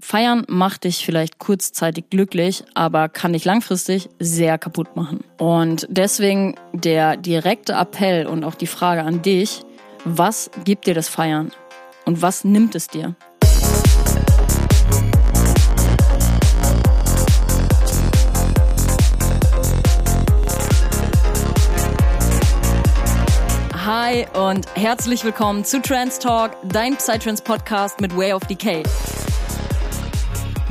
Feiern macht dich vielleicht kurzzeitig glücklich, aber kann dich langfristig sehr kaputt machen. Und deswegen der direkte Appell und auch die Frage an dich, was gibt dir das Feiern und was nimmt es dir? Hi und herzlich willkommen zu Trans Talk, dein Psytrance Podcast mit Way of Decay.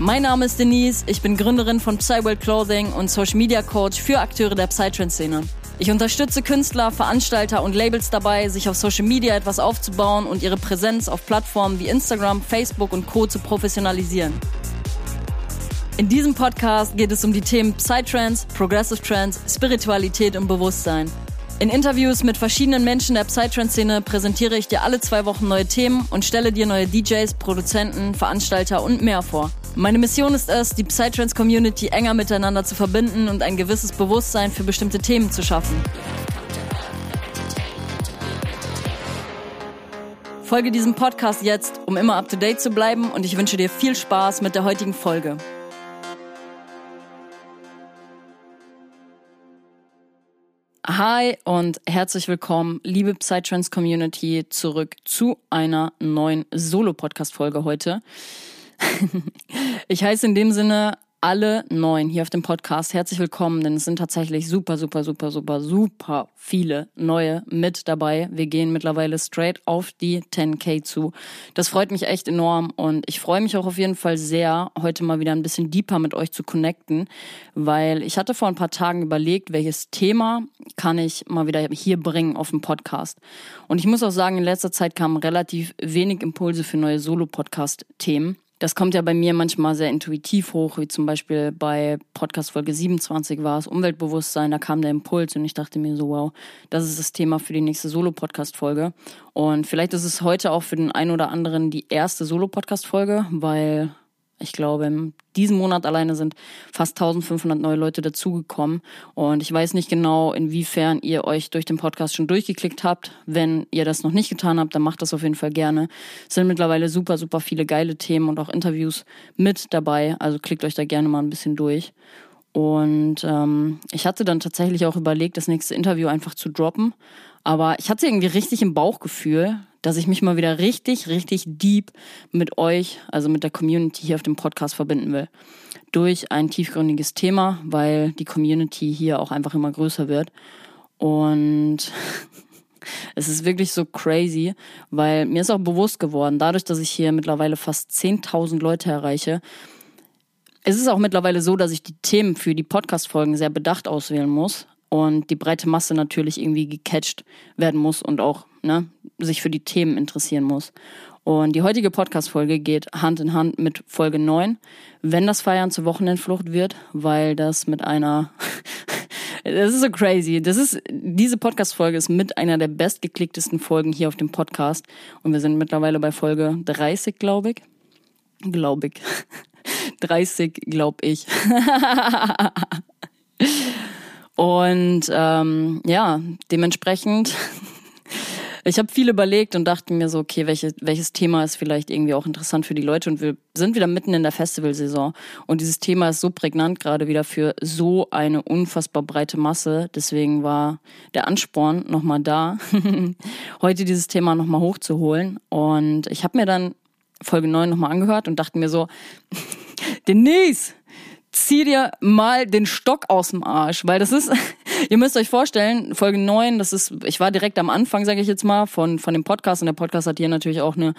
Mein Name ist Denise, ich bin Gründerin von Psyworld Clothing und Social Media Coach für Akteure der Psytrance-Szene. Ich unterstütze Künstler, Veranstalter und Labels dabei, sich auf Social Media etwas aufzubauen und ihre Präsenz auf Plattformen wie Instagram, Facebook und Co. zu professionalisieren. In diesem Podcast geht es um die Themen Psytrance, Progressive Trance, Spiritualität und Bewusstsein. In Interviews mit verschiedenen Menschen der Psytrance-Szene präsentiere ich dir alle zwei Wochen neue Themen und stelle dir neue DJs, Produzenten, Veranstalter und mehr vor. Meine Mission ist es, die Psytrance-Community enger miteinander zu verbinden und ein gewisses Bewusstsein für bestimmte Themen zu schaffen. Folge diesem Podcast jetzt, um immer up-to-date zu bleiben und ich wünsche dir viel Spaß mit der heutigen Folge. Hi und herzlich willkommen, liebe Psytrance Community, zurück zu einer neuen Solo-Podcast-Folge heute. ich heiße in dem Sinne alle neun hier auf dem Podcast herzlich willkommen, denn es sind tatsächlich super, super, super, super, super viele neue mit dabei. Wir gehen mittlerweile straight auf die 10k zu. Das freut mich echt enorm und ich freue mich auch auf jeden Fall sehr, heute mal wieder ein bisschen deeper mit euch zu connecten, weil ich hatte vor ein paar Tagen überlegt, welches Thema kann ich mal wieder hier bringen auf dem Podcast. Und ich muss auch sagen, in letzter Zeit kamen relativ wenig Impulse für neue Solo-Podcast-Themen. Das kommt ja bei mir manchmal sehr intuitiv hoch, wie zum Beispiel bei Podcast Folge 27 war es Umweltbewusstsein, da kam der Impuls und ich dachte mir so, wow, das ist das Thema für die nächste Solo-Podcast-Folge. Und vielleicht ist es heute auch für den einen oder anderen die erste Solo-Podcast-Folge, weil ich glaube, in diesem Monat alleine sind fast 1500 neue Leute dazugekommen. Und ich weiß nicht genau, inwiefern ihr euch durch den Podcast schon durchgeklickt habt. Wenn ihr das noch nicht getan habt, dann macht das auf jeden Fall gerne. Es sind mittlerweile super, super viele geile Themen und auch Interviews mit dabei. Also klickt euch da gerne mal ein bisschen durch. Und ähm, ich hatte dann tatsächlich auch überlegt, das nächste Interview einfach zu droppen. Aber ich hatte irgendwie richtig im Bauchgefühl, dass ich mich mal wieder richtig, richtig deep mit euch, also mit der Community hier auf dem Podcast verbinden will. Durch ein tiefgründiges Thema, weil die Community hier auch einfach immer größer wird. Und es ist wirklich so crazy, weil mir ist auch bewusst geworden, dadurch, dass ich hier mittlerweile fast 10.000 Leute erreiche, es ist auch mittlerweile so, dass ich die Themen für die Podcast-Folgen sehr bedacht auswählen muss und die breite Masse natürlich irgendwie gecatcht werden muss und auch ne, sich für die Themen interessieren muss. Und die heutige Podcast-Folge geht Hand in Hand mit Folge 9, wenn das Feiern zur Wochenendflucht wird, weil das mit einer, das ist so crazy. Das ist, diese Podcast-Folge ist mit einer der bestgeklicktesten Folgen hier auf dem Podcast. Und wir sind mittlerweile bei Folge 30, glaube ich. Glaube ich. 30, glaube ich. Und ähm, ja, dementsprechend ich habe viel überlegt und dachte mir so, okay, welche, welches Thema ist vielleicht irgendwie auch interessant für die Leute und wir sind wieder mitten in der Festivalsaison und dieses Thema ist so prägnant gerade wieder für so eine unfassbar breite Masse. Deswegen war der Ansporn nochmal da, heute dieses Thema nochmal hochzuholen und ich habe mir dann Folge 9 nochmal angehört und dachte mir so, Denise, zieh dir mal den Stock aus dem Arsch, weil das ist, ihr müsst euch vorstellen, Folge 9, das ist, ich war direkt am Anfang, sage ich jetzt mal, von, von dem Podcast. Und der Podcast hat hier natürlich auch eine,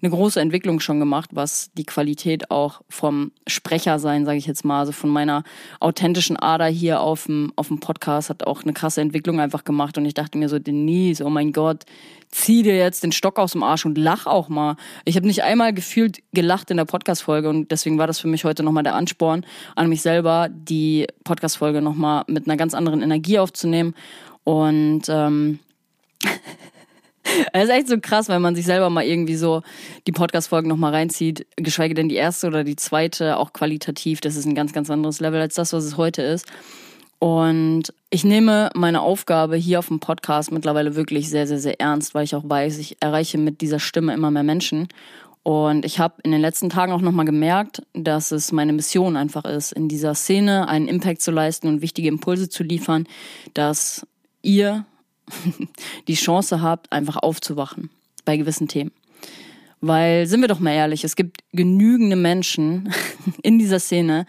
eine große Entwicklung schon gemacht, was die Qualität auch vom Sprecher sein, sage ich jetzt mal, also von meiner authentischen Ader hier auf dem, auf dem Podcast hat auch eine krasse Entwicklung einfach gemacht. Und ich dachte mir so, Denise, oh mein Gott, zieh dir jetzt den Stock aus dem Arsch und lach auch mal. Ich habe nicht einmal gefühlt gelacht in der Podcast-Folge und deswegen war das für mich heute nochmal der Ansporn an mich selber, die Podcast-Folge nochmal mit einer ganz anderen Energie aufzunehmen. Und ähm, Es ist echt so krass, wenn man sich selber mal irgendwie so die Podcast-Folgen nochmal reinzieht, geschweige denn die erste oder die zweite, auch qualitativ. Das ist ein ganz, ganz anderes Level als das, was es heute ist. Und ich nehme meine Aufgabe hier auf dem Podcast mittlerweile wirklich sehr, sehr, sehr ernst, weil ich auch weiß, ich erreiche mit dieser Stimme immer mehr Menschen. Und ich habe in den letzten Tagen auch nochmal gemerkt, dass es meine Mission einfach ist, in dieser Szene einen Impact zu leisten und wichtige Impulse zu liefern, dass ihr die Chance habt, einfach aufzuwachen bei gewissen Themen. Weil, sind wir doch mal ehrlich, es gibt genügende Menschen in dieser Szene,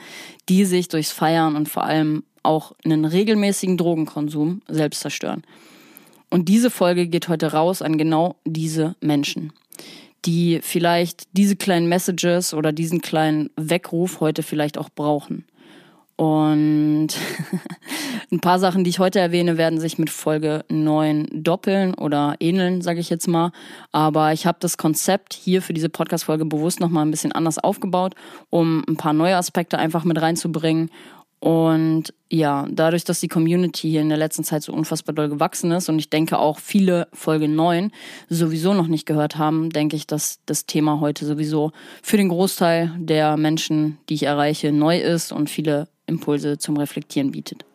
die sich durchs Feiern und vor allem auch einen regelmäßigen Drogenkonsum selbst zerstören. Und diese Folge geht heute raus an genau diese Menschen, die vielleicht diese kleinen Messages oder diesen kleinen Weckruf heute vielleicht auch brauchen. Und ein paar Sachen, die ich heute erwähne, werden sich mit Folge 9 doppeln oder ähneln, sage ich jetzt mal. Aber ich habe das Konzept hier für diese Podcast-Folge bewusst nochmal ein bisschen anders aufgebaut, um ein paar neue Aspekte einfach mit reinzubringen und ja, dadurch, dass die Community hier in der letzten Zeit so unfassbar doll gewachsen ist und ich denke auch viele Folge 9 sowieso noch nicht gehört haben, denke ich, dass das Thema heute sowieso für den Großteil der Menschen, die ich erreiche, neu ist und viele Impulse zum Reflektieren bietet.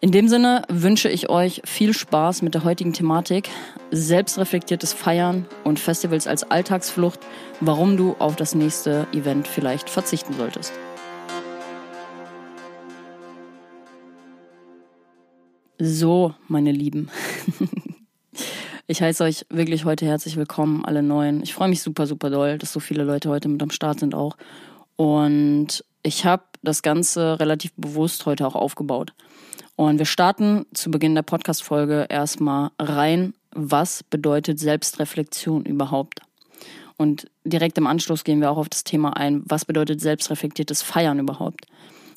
In dem Sinne wünsche ich euch viel Spaß mit der heutigen Thematik, selbstreflektiertes Feiern und Festivals als Alltagsflucht, warum du auf das nächste Event vielleicht verzichten solltest. So, meine Lieben. Ich heiße euch wirklich heute herzlich willkommen, alle Neuen. Ich freue mich super, super doll, dass so viele Leute heute mit am Start sind auch. Und ich habe das Ganze relativ bewusst heute auch aufgebaut. Und wir starten zu Beginn der Podcast-Folge erstmal rein, was bedeutet Selbstreflexion überhaupt? Und direkt im Anschluss gehen wir auch auf das Thema ein, was bedeutet selbstreflektiertes Feiern überhaupt?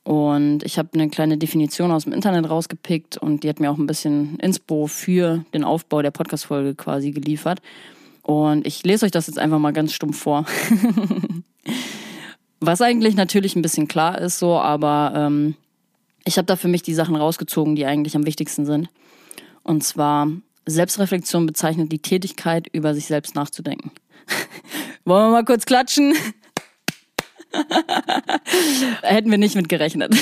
Und ich habe eine kleine Definition aus dem Internet rausgepickt und die hat mir auch ein bisschen Inspo für den Aufbau der Podcast-Folge quasi geliefert. Und ich lese euch das jetzt einfach mal ganz stumpf vor. Was eigentlich natürlich ein bisschen klar ist, so, aber ähm, ich habe da für mich die Sachen rausgezogen, die eigentlich am wichtigsten sind. Und zwar, Selbstreflexion bezeichnet die Tätigkeit, über sich selbst nachzudenken. Wollen wir mal kurz klatschen? Hätten wir nicht mit gerechnet.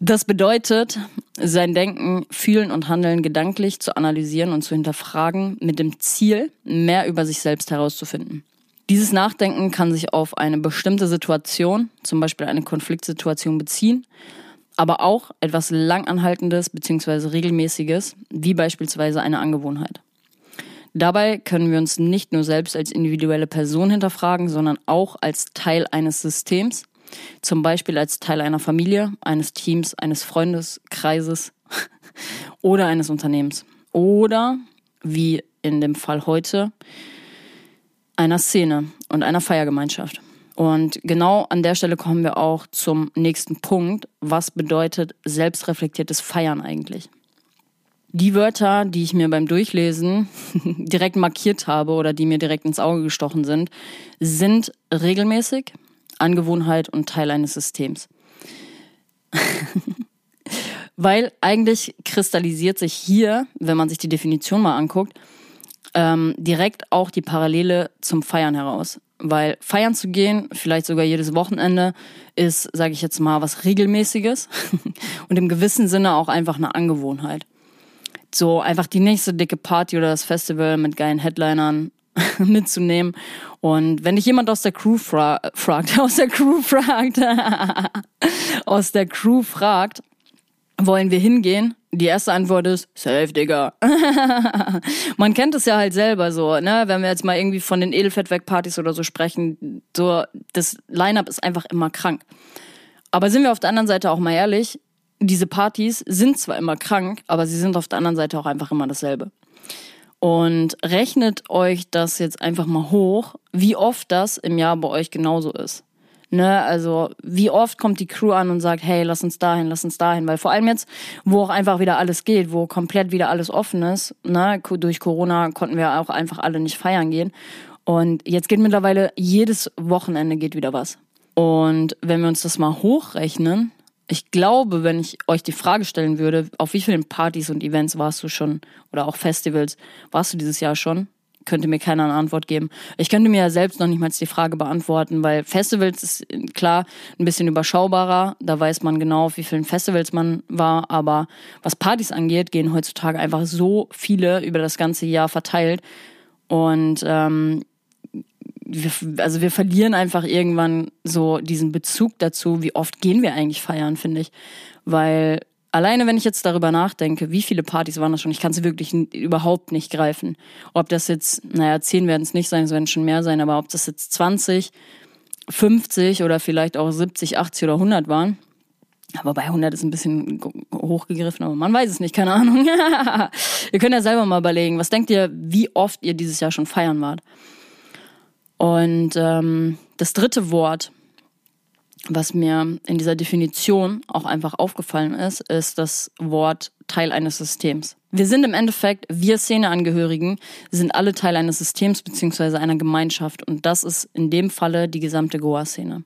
das bedeutet, sein Denken, Fühlen und Handeln gedanklich zu analysieren und zu hinterfragen, mit dem Ziel, mehr über sich selbst herauszufinden. Dieses Nachdenken kann sich auf eine bestimmte Situation, zum Beispiel eine Konfliktsituation, beziehen, aber auch etwas Langanhaltendes bzw. Regelmäßiges, wie beispielsweise eine Angewohnheit. Dabei können wir uns nicht nur selbst als individuelle Person hinterfragen, sondern auch als Teil eines Systems, zum Beispiel als Teil einer Familie, eines Teams, eines Freundeskreises oder eines Unternehmens. Oder, wie in dem Fall heute, einer Szene und einer Feiergemeinschaft. Und genau an der Stelle kommen wir auch zum nächsten Punkt. Was bedeutet selbstreflektiertes Feiern eigentlich? Die Wörter, die ich mir beim Durchlesen direkt markiert habe oder die mir direkt ins Auge gestochen sind, sind regelmäßig, Angewohnheit und Teil eines Systems. Weil eigentlich kristallisiert sich hier, wenn man sich die Definition mal anguckt, ähm, direkt auch die Parallele zum Feiern heraus. Weil feiern zu gehen, vielleicht sogar jedes Wochenende, ist, sage ich jetzt mal, was Regelmäßiges und im gewissen Sinne auch einfach eine Angewohnheit so einfach die nächste dicke Party oder das Festival mit geilen Headlinern mitzunehmen. Und wenn dich jemand aus der Crew fra fragt, aus der Crew fragt, aus der Crew fragt, wollen wir hingehen? Die erste Antwort ist, safe, Digga. Man kennt es ja halt selber so, ne? Wenn wir jetzt mal irgendwie von den Edelfettweg-Partys oder so sprechen, so, das Line-Up ist einfach immer krank. Aber sind wir auf der anderen Seite auch mal ehrlich, diese Partys sind zwar immer krank, aber sie sind auf der anderen Seite auch einfach immer dasselbe. Und rechnet euch das jetzt einfach mal hoch, wie oft das im Jahr bei euch genauso ist. Ne, also wie oft kommt die Crew an und sagt, hey, lass uns dahin, lass uns dahin, weil vor allem jetzt, wo auch einfach wieder alles geht, wo komplett wieder alles offen ist, ne, durch Corona konnten wir auch einfach alle nicht feiern gehen und jetzt geht mittlerweile jedes Wochenende geht wieder was. Und wenn wir uns das mal hochrechnen, ich glaube, wenn ich euch die Frage stellen würde, auf wie vielen Partys und Events warst du schon oder auch Festivals warst du dieses Jahr schon, könnte mir keiner eine Antwort geben. Ich könnte mir ja selbst noch nicht mal die Frage beantworten, weil Festivals ist klar ein bisschen überschaubarer. Da weiß man genau, auf wie vielen Festivals man war. Aber was Partys angeht, gehen heutzutage einfach so viele über das ganze Jahr verteilt. Und ähm, wir, also wir verlieren einfach irgendwann so diesen Bezug dazu, wie oft gehen wir eigentlich feiern, finde ich. Weil alleine, wenn ich jetzt darüber nachdenke, wie viele Partys waren das schon, ich kann sie wirklich überhaupt nicht greifen. Ob das jetzt, naja, zehn werden es nicht sein, es werden schon mehr sein, aber ob das jetzt 20, 50 oder vielleicht auch 70, 80 oder 100 waren. Aber bei 100 ist ein bisschen hochgegriffen, aber man weiß es nicht, keine Ahnung. ihr könnt ja selber mal überlegen, was denkt ihr, wie oft ihr dieses Jahr schon feiern wart? Und ähm, das dritte Wort, was mir in dieser Definition auch einfach aufgefallen ist, ist das Wort Teil eines Systems. Wir sind im Endeffekt, wir Szeneangehörigen, sind alle Teil eines Systems beziehungsweise einer Gemeinschaft und das ist in dem Falle die gesamte Goa-Szene.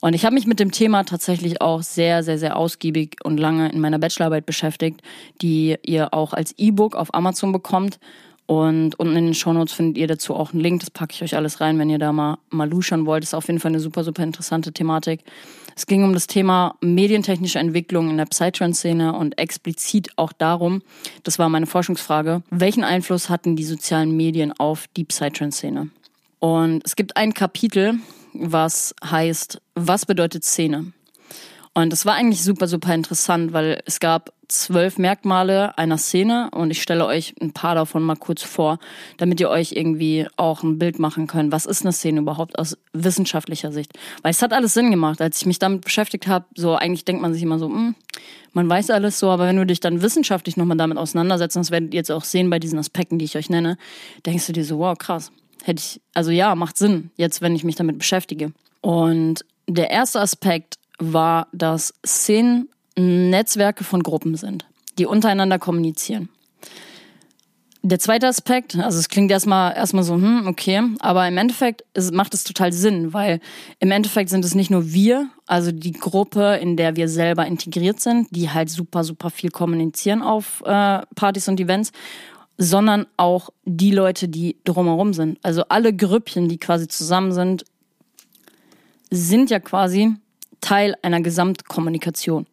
Und ich habe mich mit dem Thema tatsächlich auch sehr, sehr, sehr ausgiebig und lange in meiner Bachelorarbeit beschäftigt, die ihr auch als E-Book auf Amazon bekommt. Und unten in den Shownotes findet ihr dazu auch einen Link. Das packe ich euch alles rein, wenn ihr da mal, mal luschern wollt. Ist auf jeden Fall eine super, super interessante Thematik. Es ging um das Thema medientechnische Entwicklung in der Psytrance-Szene und explizit auch darum, das war meine Forschungsfrage, welchen Einfluss hatten die sozialen Medien auf die Psytrance-Szene? Und es gibt ein Kapitel, was heißt, was bedeutet Szene? Und das war eigentlich super, super interessant, weil es gab zwölf Merkmale einer Szene und ich stelle euch ein paar davon mal kurz vor, damit ihr euch irgendwie auch ein Bild machen könnt. Was ist eine Szene überhaupt aus wissenschaftlicher Sicht? Weil es hat alles Sinn gemacht, als ich mich damit beschäftigt habe. So eigentlich denkt man sich immer so, mh, hm, man weiß alles so, aber wenn du dich dann wissenschaftlich nochmal damit auseinandersetzt, das werdet ihr jetzt auch sehen bei diesen Aspekten, die ich euch nenne, denkst du dir so, wow, krass. Hätte ich, also ja, macht Sinn, jetzt, wenn ich mich damit beschäftige. Und der erste Aspekt war, dass Szenen Netzwerke von Gruppen sind, die untereinander kommunizieren. Der zweite Aspekt, also es klingt erstmal erstmal so, hm, okay, aber im Endeffekt ist, macht es total Sinn, weil im Endeffekt sind es nicht nur wir, also die Gruppe, in der wir selber integriert sind, die halt super, super viel kommunizieren auf äh, Partys und Events, sondern auch die Leute, die drumherum sind. Also alle Grüppchen, die quasi zusammen sind, sind ja quasi Teil einer Gesamtkommunikation.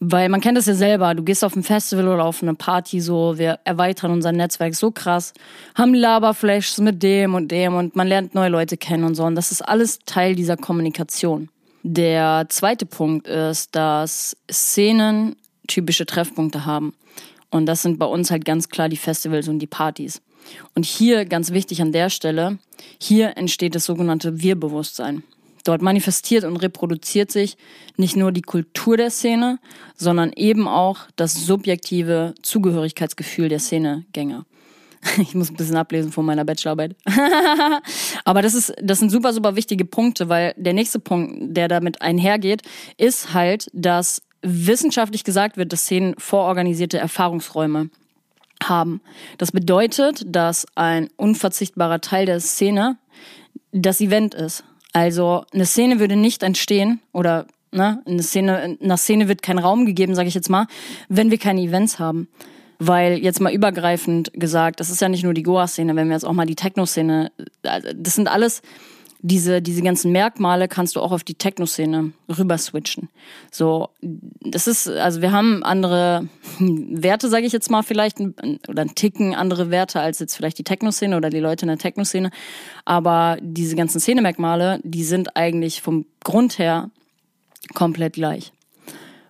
Weil man kennt das ja selber, du gehst auf ein Festival oder auf eine Party so, wir erweitern unser Netzwerk so krass, haben Laberflashs mit dem und dem und man lernt neue Leute kennen und so. Und das ist alles Teil dieser Kommunikation. Der zweite Punkt ist, dass Szenen typische Treffpunkte haben. Und das sind bei uns halt ganz klar die Festivals und die Partys. Und hier, ganz wichtig an der Stelle, hier entsteht das sogenannte Wir-Bewusstsein. Dort manifestiert und reproduziert sich nicht nur die Kultur der Szene, sondern eben auch das subjektive Zugehörigkeitsgefühl der Szenegänger. Ich muss ein bisschen ablesen von meiner Bachelorarbeit. Aber das ist, das sind super, super wichtige Punkte, weil der nächste Punkt, der damit einhergeht, ist halt, dass wissenschaftlich gesagt wird, dass Szenen vororganisierte Erfahrungsräume haben. Das bedeutet, dass ein unverzichtbarer Teil der Szene das Event ist. Also eine Szene würde nicht entstehen oder ne, eine Szene, einer Szene wird kein Raum gegeben, sage ich jetzt mal, wenn wir keine Events haben. Weil jetzt mal übergreifend gesagt, das ist ja nicht nur die Goa-Szene, wenn wir jetzt auch mal die Techno-Szene, also das sind alles diese, diese ganzen Merkmale kannst du auch auf die Techno-Szene rüber switchen. So, das ist, also wir haben andere Werte, sage ich jetzt mal vielleicht, oder ein Ticken andere Werte als jetzt vielleicht die Techno-Szene oder die Leute in der Techno-Szene. Aber diese ganzen Szenemerkmale, die sind eigentlich vom Grund her komplett gleich.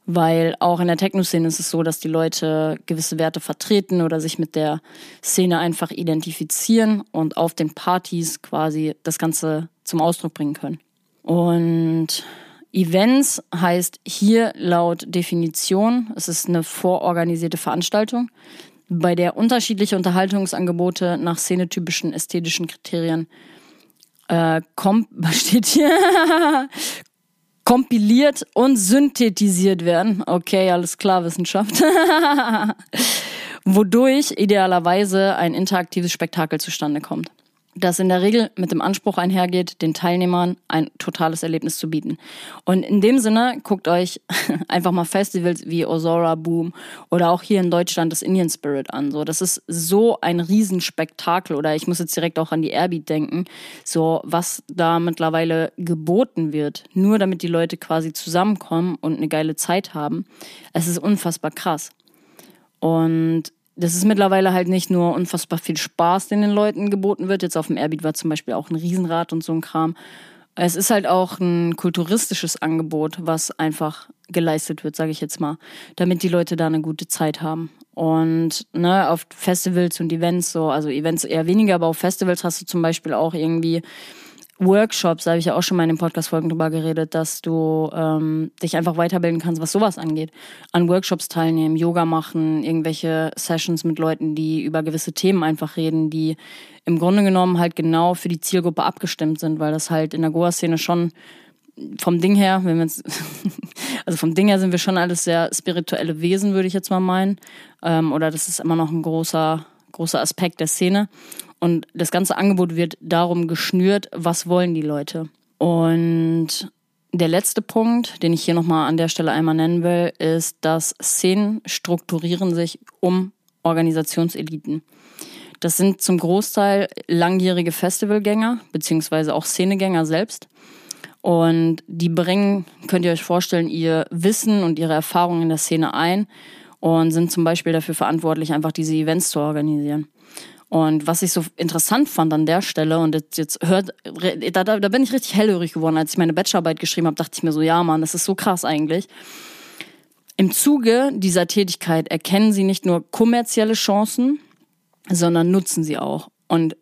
Weil auch in der Techno-Szene ist es so, dass die Leute gewisse Werte vertreten oder sich mit der Szene einfach identifizieren und auf den Partys quasi das Ganze zum Ausdruck bringen können. Und Events heißt hier laut Definition, es ist eine vororganisierte Veranstaltung, bei der unterschiedliche Unterhaltungsangebote nach szenetypischen ästhetischen Kriterien äh, kom steht hier kompiliert und synthetisiert werden. Okay, alles klar, Wissenschaft. Wodurch idealerweise ein interaktives Spektakel zustande kommt das in der Regel mit dem Anspruch einhergeht, den Teilnehmern ein totales Erlebnis zu bieten. Und in dem Sinne guckt euch einfach mal Festivals wie Ozora Boom oder auch hier in Deutschland das Indian Spirit an. So, das ist so ein Riesenspektakel oder ich muss jetzt direkt auch an die Airbeat denken, so was da mittlerweile geboten wird, nur damit die Leute quasi zusammenkommen und eine geile Zeit haben. Es ist unfassbar krass. Und das ist mittlerweile halt nicht nur unfassbar viel Spaß, den den Leuten geboten wird. Jetzt auf dem Airbeat war zum Beispiel auch ein Riesenrad und so ein Kram. Es ist halt auch ein kulturistisches Angebot, was einfach geleistet wird, sage ich jetzt mal, damit die Leute da eine gute Zeit haben. Und ne, auf Festivals und Events so, also Events eher weniger, aber auf Festivals hast du zum Beispiel auch irgendwie Workshops, da habe ich ja auch schon mal in den Podcast-Folgen drüber geredet, dass du ähm, dich einfach weiterbilden kannst, was sowas angeht. An Workshops teilnehmen, Yoga machen, irgendwelche Sessions mit Leuten, die über gewisse Themen einfach reden, die im Grunde genommen halt genau für die Zielgruppe abgestimmt sind, weil das halt in der Goa-Szene schon vom Ding her, wenn wir jetzt, also vom Ding her sind wir schon alles sehr spirituelle Wesen, würde ich jetzt mal meinen. Ähm, oder das ist immer noch ein großer, großer Aspekt der Szene. Und das ganze Angebot wird darum geschnürt, was wollen die Leute. Und der letzte Punkt, den ich hier nochmal an der Stelle einmal nennen will, ist, dass Szenen strukturieren sich um Organisationseliten. Das sind zum Großteil langjährige Festivalgänger, beziehungsweise auch Szenegänger selbst. Und die bringen, könnt ihr euch vorstellen, ihr Wissen und ihre Erfahrungen in der Szene ein und sind zum Beispiel dafür verantwortlich, einfach diese Events zu organisieren. Und was ich so interessant fand an der Stelle, und jetzt, jetzt hört, da, da, da bin ich richtig hellhörig geworden, als ich meine Bachelorarbeit geschrieben habe, dachte ich mir so, ja Mann, das ist so krass eigentlich. Im Zuge dieser Tätigkeit erkennen sie nicht nur kommerzielle Chancen, sondern nutzen sie auch. Und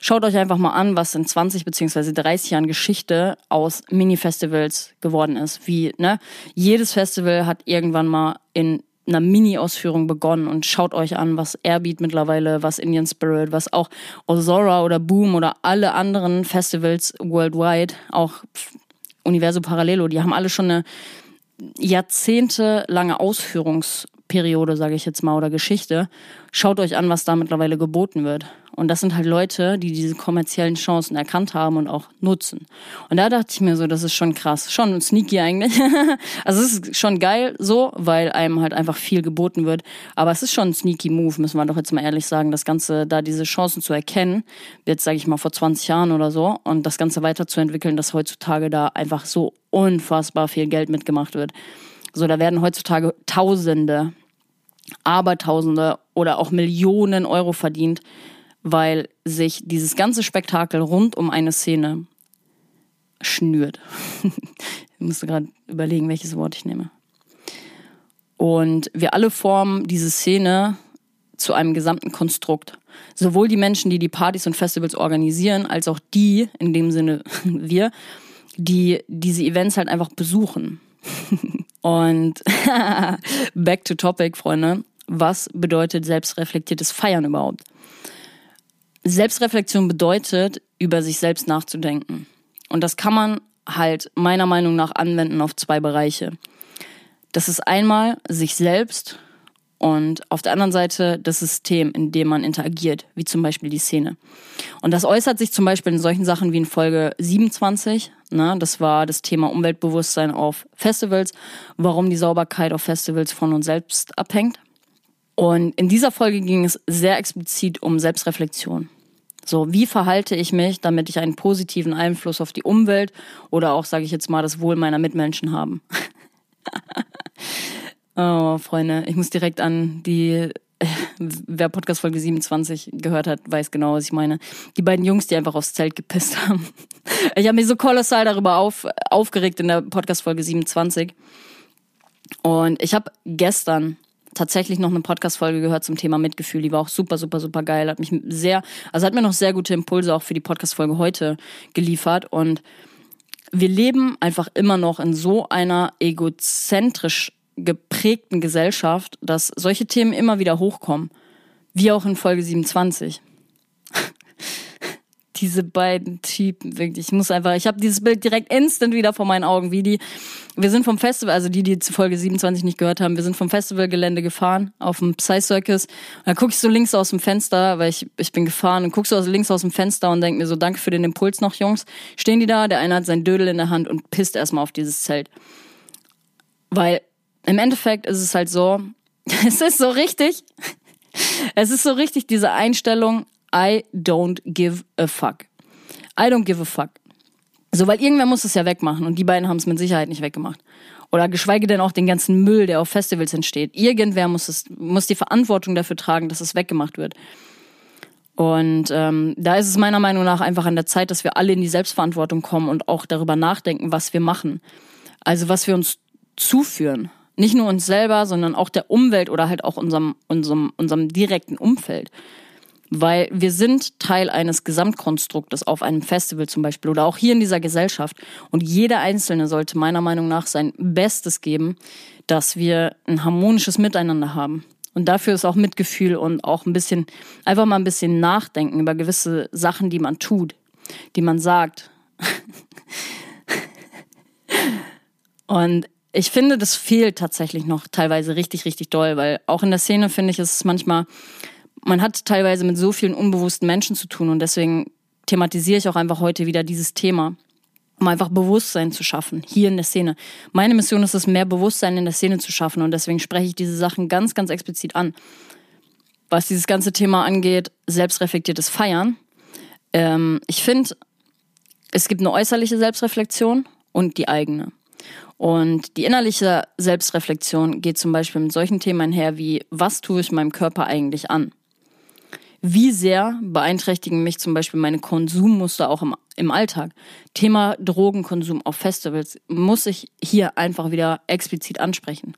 schaut euch einfach mal an, was in 20 beziehungsweise 30 Jahren Geschichte aus Mini-Festivals geworden ist. Wie, ne? Jedes Festival hat irgendwann mal in einer Mini-Ausführung begonnen und schaut euch an, was Airbeat mittlerweile, was Indian Spirit, was auch Ozora oder Boom oder alle anderen Festivals worldwide, auch Universo Parallelo, die haben alle schon eine jahrzehntelange Ausführungsperiode, sage ich jetzt mal, oder Geschichte. Schaut euch an, was da mittlerweile geboten wird. Und das sind halt Leute, die diese kommerziellen Chancen erkannt haben und auch nutzen. Und da dachte ich mir so, das ist schon krass, schon sneaky eigentlich. also es ist schon geil so, weil einem halt einfach viel geboten wird. Aber es ist schon ein sneaky Move, müssen wir doch jetzt mal ehrlich sagen, das Ganze, da diese Chancen zu erkennen, jetzt sage ich mal vor 20 Jahren oder so, und das Ganze weiterzuentwickeln, dass heutzutage da einfach so unfassbar viel Geld mitgemacht wird. So, da werden heutzutage Tausende, Abertausende oder auch Millionen Euro verdient weil sich dieses ganze Spektakel rund um eine Szene schnürt. ich musste gerade überlegen, welches Wort ich nehme. Und wir alle formen diese Szene zu einem gesamten Konstrukt. Sowohl die Menschen, die die Partys und Festivals organisieren, als auch die, in dem Sinne wir, die diese Events halt einfach besuchen. und back to topic, Freunde. Was bedeutet selbstreflektiertes Feiern überhaupt? Selbstreflexion bedeutet, über sich selbst nachzudenken. Und das kann man halt meiner Meinung nach anwenden auf zwei Bereiche. Das ist einmal sich selbst und auf der anderen Seite das System, in dem man interagiert, wie zum Beispiel die Szene. Und das äußert sich zum Beispiel in solchen Sachen wie in Folge 27. Ne, das war das Thema Umweltbewusstsein auf Festivals, warum die Sauberkeit auf Festivals von uns selbst abhängt. Und in dieser Folge ging es sehr explizit um Selbstreflexion. So, wie verhalte ich mich, damit ich einen positiven Einfluss auf die Umwelt oder auch, sage ich jetzt mal, das Wohl meiner Mitmenschen haben? oh, Freunde, ich muss direkt an die, wer Podcast Folge 27 gehört hat, weiß genau, was ich meine. Die beiden Jungs, die einfach aufs Zelt gepisst haben. Ich habe mich so kolossal darüber auf, aufgeregt in der Podcast Folge 27. Und ich habe gestern tatsächlich noch eine Podcast-Folge gehört zum Thema Mitgefühl. Die war auch super, super, super geil. Hat mich sehr, also hat mir noch sehr gute Impulse auch für die Podcast-Folge heute geliefert. Und wir leben einfach immer noch in so einer egozentrisch geprägten Gesellschaft, dass solche Themen immer wieder hochkommen. Wie auch in Folge 27 diese beiden Typen, wirklich. Ich muss einfach, ich habe dieses Bild direkt instant wieder vor meinen Augen, wie die, wir sind vom Festival, also die, die zu Folge 27 nicht gehört haben, wir sind vom Festivalgelände gefahren auf dem Psy Circus. Und dann gucke ich so links aus dem Fenster, weil ich, ich bin gefahren und guck so links aus dem Fenster und denk mir so, danke für den Impuls noch, Jungs. Stehen die da, der eine hat sein Dödel in der Hand und pisst erstmal auf dieses Zelt. Weil im Endeffekt ist es halt so, es ist so richtig, es ist so richtig diese Einstellung, I don't give a fuck. I don't give a fuck. So, weil irgendwer muss es ja wegmachen und die beiden haben es mit Sicherheit nicht weggemacht. Oder geschweige denn auch den ganzen Müll, der auf Festivals entsteht. Irgendwer muss es, muss die Verantwortung dafür tragen, dass es weggemacht wird. Und ähm, da ist es meiner Meinung nach einfach an der Zeit, dass wir alle in die Selbstverantwortung kommen und auch darüber nachdenken, was wir machen. Also was wir uns zuführen. Nicht nur uns selber, sondern auch der Umwelt oder halt auch unserem, unserem, unserem direkten Umfeld. Weil wir sind Teil eines Gesamtkonstruktes auf einem Festival zum Beispiel oder auch hier in dieser Gesellschaft. Und jeder Einzelne sollte meiner Meinung nach sein Bestes geben, dass wir ein harmonisches Miteinander haben. Und dafür ist auch Mitgefühl und auch ein bisschen, einfach mal ein bisschen nachdenken über gewisse Sachen, die man tut, die man sagt. und ich finde, das fehlt tatsächlich noch teilweise richtig, richtig doll, weil auch in der Szene finde ich, ist es manchmal, man hat teilweise mit so vielen unbewussten Menschen zu tun und deswegen thematisiere ich auch einfach heute wieder dieses Thema, um einfach Bewusstsein zu schaffen, hier in der Szene. Meine Mission ist es, mehr Bewusstsein in der Szene zu schaffen und deswegen spreche ich diese Sachen ganz, ganz explizit an. Was dieses ganze Thema angeht, selbstreflektiertes Feiern. Ähm, ich finde, es gibt eine äußerliche Selbstreflexion und die eigene. Und die innerliche Selbstreflexion geht zum Beispiel mit solchen Themen einher wie, was tue ich meinem Körper eigentlich an? Wie sehr beeinträchtigen mich zum Beispiel meine Konsummuster auch im, im Alltag? Thema Drogenkonsum auf Festivals muss ich hier einfach wieder explizit ansprechen.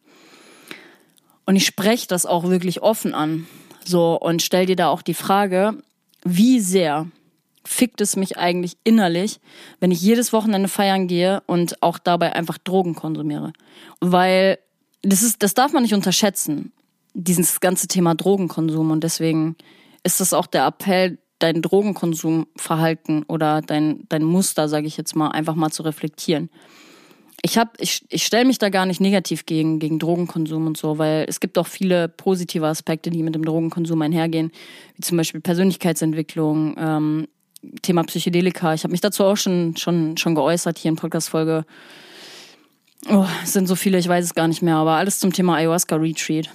Und ich spreche das auch wirklich offen an. So, und stell dir da auch die Frage, wie sehr fickt es mich eigentlich innerlich, wenn ich jedes Wochenende feiern gehe und auch dabei einfach Drogen konsumiere. Weil das ist, das darf man nicht unterschätzen, dieses ganze Thema Drogenkonsum. Und deswegen ist das auch der Appell, dein Drogenkonsumverhalten oder dein, dein Muster, sage ich jetzt mal, einfach mal zu reflektieren. Ich ich, ich stelle mich da gar nicht negativ gegen, gegen Drogenkonsum und so, weil es gibt auch viele positive Aspekte, die mit dem Drogenkonsum einhergehen, wie zum Beispiel Persönlichkeitsentwicklung, ähm, Thema Psychedelika. Ich habe mich dazu auch schon, schon, schon geäußert hier in Podcast-Folge. Oh, es sind so viele, ich weiß es gar nicht mehr, aber alles zum Thema Ayahuasca-Retreat.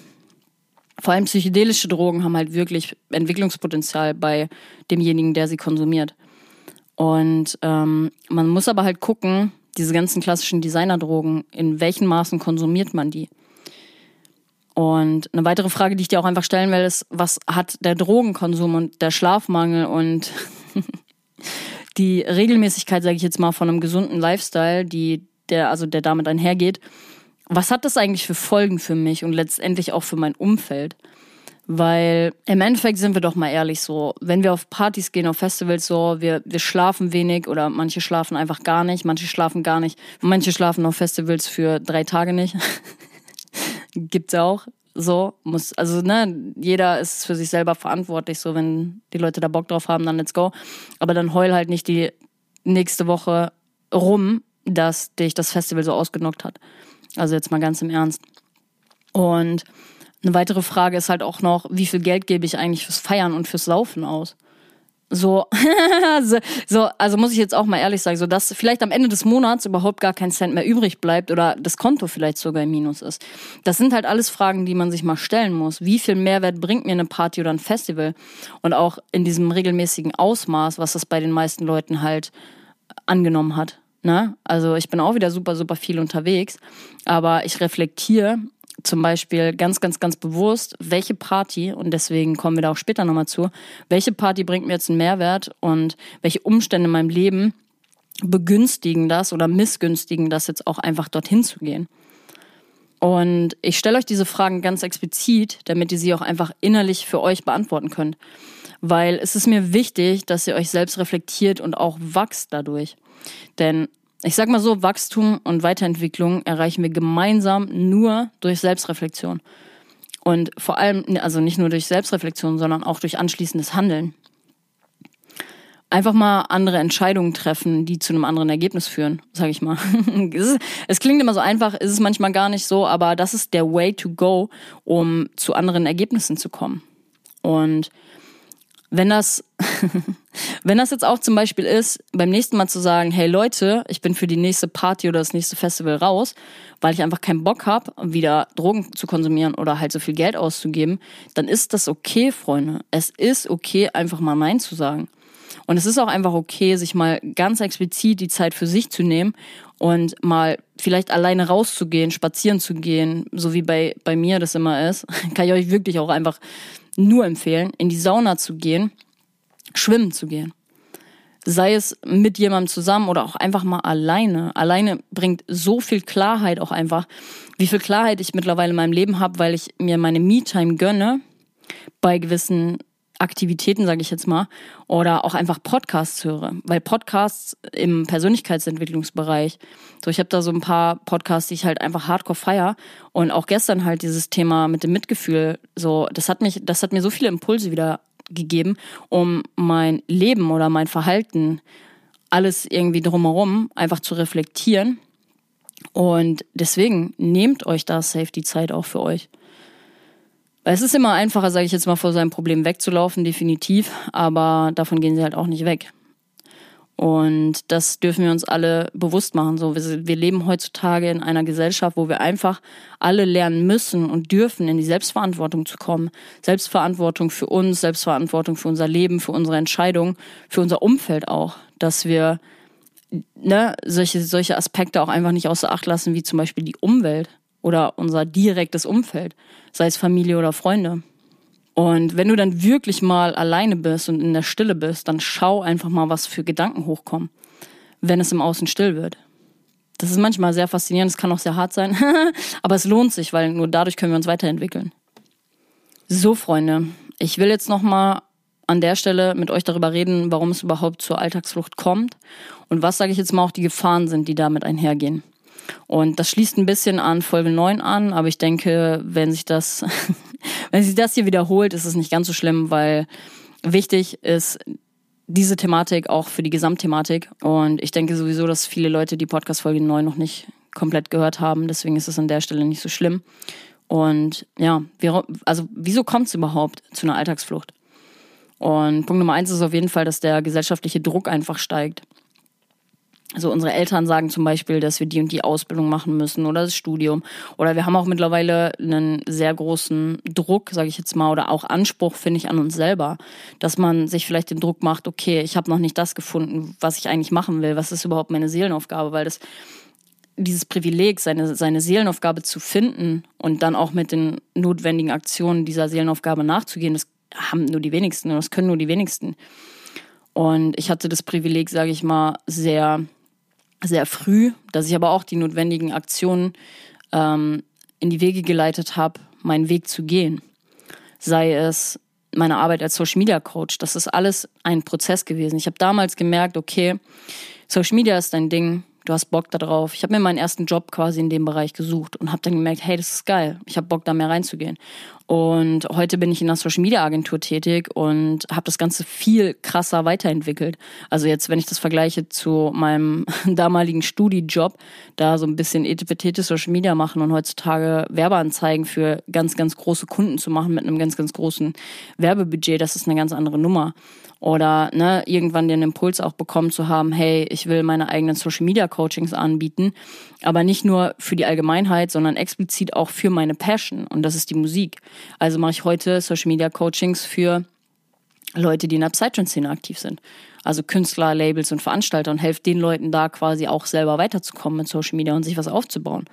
Vor allem psychedelische Drogen haben halt wirklich Entwicklungspotenzial bei demjenigen, der sie konsumiert. Und ähm, man muss aber halt gucken, diese ganzen klassischen Designerdrogen, in welchen Maßen konsumiert man die? Und eine weitere Frage, die ich dir auch einfach stellen will, ist, was hat der Drogenkonsum und der Schlafmangel und die Regelmäßigkeit, sage ich jetzt mal, von einem gesunden Lifestyle, die der also der damit einhergeht, was hat das eigentlich für Folgen für mich und letztendlich auch für mein Umfeld? Weil im Endeffekt sind wir doch mal ehrlich so, wenn wir auf Partys gehen, auf Festivals so, wir, wir schlafen wenig oder manche schlafen einfach gar nicht, manche schlafen gar nicht, manche schlafen auf Festivals für drei Tage nicht. Gibt's auch. So, muss, also, ne, jeder ist für sich selber verantwortlich. So, wenn die Leute da Bock drauf haben, dann let's go. Aber dann heul halt nicht die nächste Woche rum, dass dich das Festival so ausgenockt hat. Also jetzt mal ganz im Ernst. Und eine weitere Frage ist halt auch noch, wie viel Geld gebe ich eigentlich fürs Feiern und fürs Saufen aus? So, so, also muss ich jetzt auch mal ehrlich sagen, so dass vielleicht am Ende des Monats überhaupt gar kein Cent mehr übrig bleibt oder das Konto vielleicht sogar im Minus ist. Das sind halt alles Fragen, die man sich mal stellen muss. Wie viel Mehrwert bringt mir eine Party oder ein Festival? Und auch in diesem regelmäßigen Ausmaß, was das bei den meisten Leuten halt angenommen hat. Ne? Also ich bin auch wieder super, super viel unterwegs, aber ich reflektiere zum Beispiel ganz, ganz, ganz bewusst, welche Party, und deswegen kommen wir da auch später nochmal zu, welche Party bringt mir jetzt einen Mehrwert und welche Umstände in meinem Leben begünstigen das oder missgünstigen das jetzt auch einfach dorthin zu gehen. Und ich stelle euch diese Fragen ganz explizit, damit ihr sie auch einfach innerlich für euch beantworten könnt. Weil es ist mir wichtig, dass ihr euch selbst reflektiert und auch wachst dadurch. Denn ich sag mal so, Wachstum und Weiterentwicklung erreichen wir gemeinsam nur durch Selbstreflexion. Und vor allem, also nicht nur durch Selbstreflexion, sondern auch durch anschließendes Handeln. Einfach mal andere Entscheidungen treffen, die zu einem anderen Ergebnis führen, sage ich mal. es klingt immer so einfach, ist es manchmal gar nicht so, aber das ist der Way to go, um zu anderen Ergebnissen zu kommen. Und wenn das, wenn das jetzt auch zum Beispiel ist, beim nächsten Mal zu sagen, hey Leute, ich bin für die nächste Party oder das nächste Festival raus, weil ich einfach keinen Bock habe, wieder Drogen zu konsumieren oder halt so viel Geld auszugeben, dann ist das okay, Freunde. Es ist okay, einfach mal Nein zu sagen. Und es ist auch einfach okay, sich mal ganz explizit die Zeit für sich zu nehmen und mal vielleicht alleine rauszugehen, spazieren zu gehen, so wie bei, bei mir das immer ist. Kann ich euch wirklich auch einfach nur empfehlen, in die Sauna zu gehen, schwimmen zu gehen. Sei es mit jemandem zusammen oder auch einfach mal alleine. Alleine bringt so viel Klarheit auch einfach. Wie viel Klarheit ich mittlerweile in meinem Leben habe, weil ich mir meine Me-Time gönne bei gewissen Aktivitäten, sage ich jetzt mal, oder auch einfach Podcasts höre, weil Podcasts im Persönlichkeitsentwicklungsbereich, so ich habe da so ein paar Podcasts, die ich halt einfach hardcore feier und auch gestern halt dieses Thema mit dem Mitgefühl, so das hat mich, das hat mir so viele Impulse wieder gegeben, um mein Leben oder mein Verhalten, alles irgendwie drumherum einfach zu reflektieren. Und deswegen nehmt euch da Safety Zeit auch für euch. Es ist immer einfacher, sage ich jetzt mal, vor seinem Problem wegzulaufen, definitiv, aber davon gehen sie halt auch nicht weg. Und das dürfen wir uns alle bewusst machen. So, wir, wir, leben heutzutage in einer Gesellschaft, wo wir einfach alle lernen müssen und dürfen, in die Selbstverantwortung zu kommen. Selbstverantwortung für uns, Selbstverantwortung für unser Leben, für unsere Entscheidungen, für unser Umfeld auch. Dass wir ne, solche, solche Aspekte auch einfach nicht außer Acht lassen, wie zum Beispiel die Umwelt oder unser direktes Umfeld, sei es Familie oder Freunde. Und wenn du dann wirklich mal alleine bist und in der Stille bist, dann schau einfach mal, was für Gedanken hochkommen, wenn es im Außen still wird. Das ist manchmal sehr faszinierend, es kann auch sehr hart sein, aber es lohnt sich, weil nur dadurch können wir uns weiterentwickeln. So, Freunde, ich will jetzt nochmal an der Stelle mit euch darüber reden, warum es überhaupt zur Alltagsflucht kommt und was, sage ich jetzt mal, auch die Gefahren sind, die damit einhergehen. Und das schließt ein bisschen an Folge 9 an, aber ich denke, wenn sich das, wenn sich das hier wiederholt, ist es nicht ganz so schlimm, weil wichtig ist diese Thematik auch für die Gesamtthematik. Und ich denke sowieso, dass viele Leute die Podcast-Folge 9 noch nicht komplett gehört haben. Deswegen ist es an der Stelle nicht so schlimm. Und ja, wir, also wieso kommt es überhaupt zu einer Alltagsflucht? Und Punkt Nummer eins ist auf jeden Fall, dass der gesellschaftliche Druck einfach steigt. Also unsere Eltern sagen zum Beispiel, dass wir die und die Ausbildung machen müssen oder das Studium. Oder wir haben auch mittlerweile einen sehr großen Druck, sage ich jetzt mal, oder auch Anspruch, finde ich, an uns selber. Dass man sich vielleicht den Druck macht, okay, ich habe noch nicht das gefunden, was ich eigentlich machen will. Was ist überhaupt meine Seelenaufgabe? Weil das dieses Privileg, seine, seine Seelenaufgabe zu finden und dann auch mit den notwendigen Aktionen dieser Seelenaufgabe nachzugehen, das haben nur die wenigsten, das können nur die wenigsten. Und ich hatte das Privileg, sage ich mal, sehr sehr früh, dass ich aber auch die notwendigen Aktionen ähm, in die Wege geleitet habe, meinen Weg zu gehen. Sei es meine Arbeit als Social Media Coach, das ist alles ein Prozess gewesen. Ich habe damals gemerkt, okay, Social Media ist dein Ding, du hast Bock darauf. Ich habe mir meinen ersten Job quasi in dem Bereich gesucht und habe dann gemerkt, hey, das ist geil, ich habe Bock da mehr reinzugehen. Und heute bin ich in einer Social Media Agentur tätig und habe das Ganze viel krasser weiterentwickelt. Also jetzt, wenn ich das vergleiche zu meinem damaligen Studijob, da so ein bisschen etipetete Social Media machen und heutzutage Werbeanzeigen für ganz, ganz große Kunden zu machen mit einem ganz, ganz großen Werbebudget, das ist eine ganz andere Nummer. Oder ne, irgendwann den Impuls auch bekommen zu haben, hey, ich will meine eigenen Social Media Coachings anbieten, aber nicht nur für die Allgemeinheit, sondern explizit auch für meine Passion und das ist die Musik. Also mache ich heute Social Media Coachings für Leute, die in der Psytrance-Szene aktiv sind. Also Künstler, Labels und Veranstalter und helfe den Leuten da quasi auch selber weiterzukommen mit Social Media und sich was aufzubauen.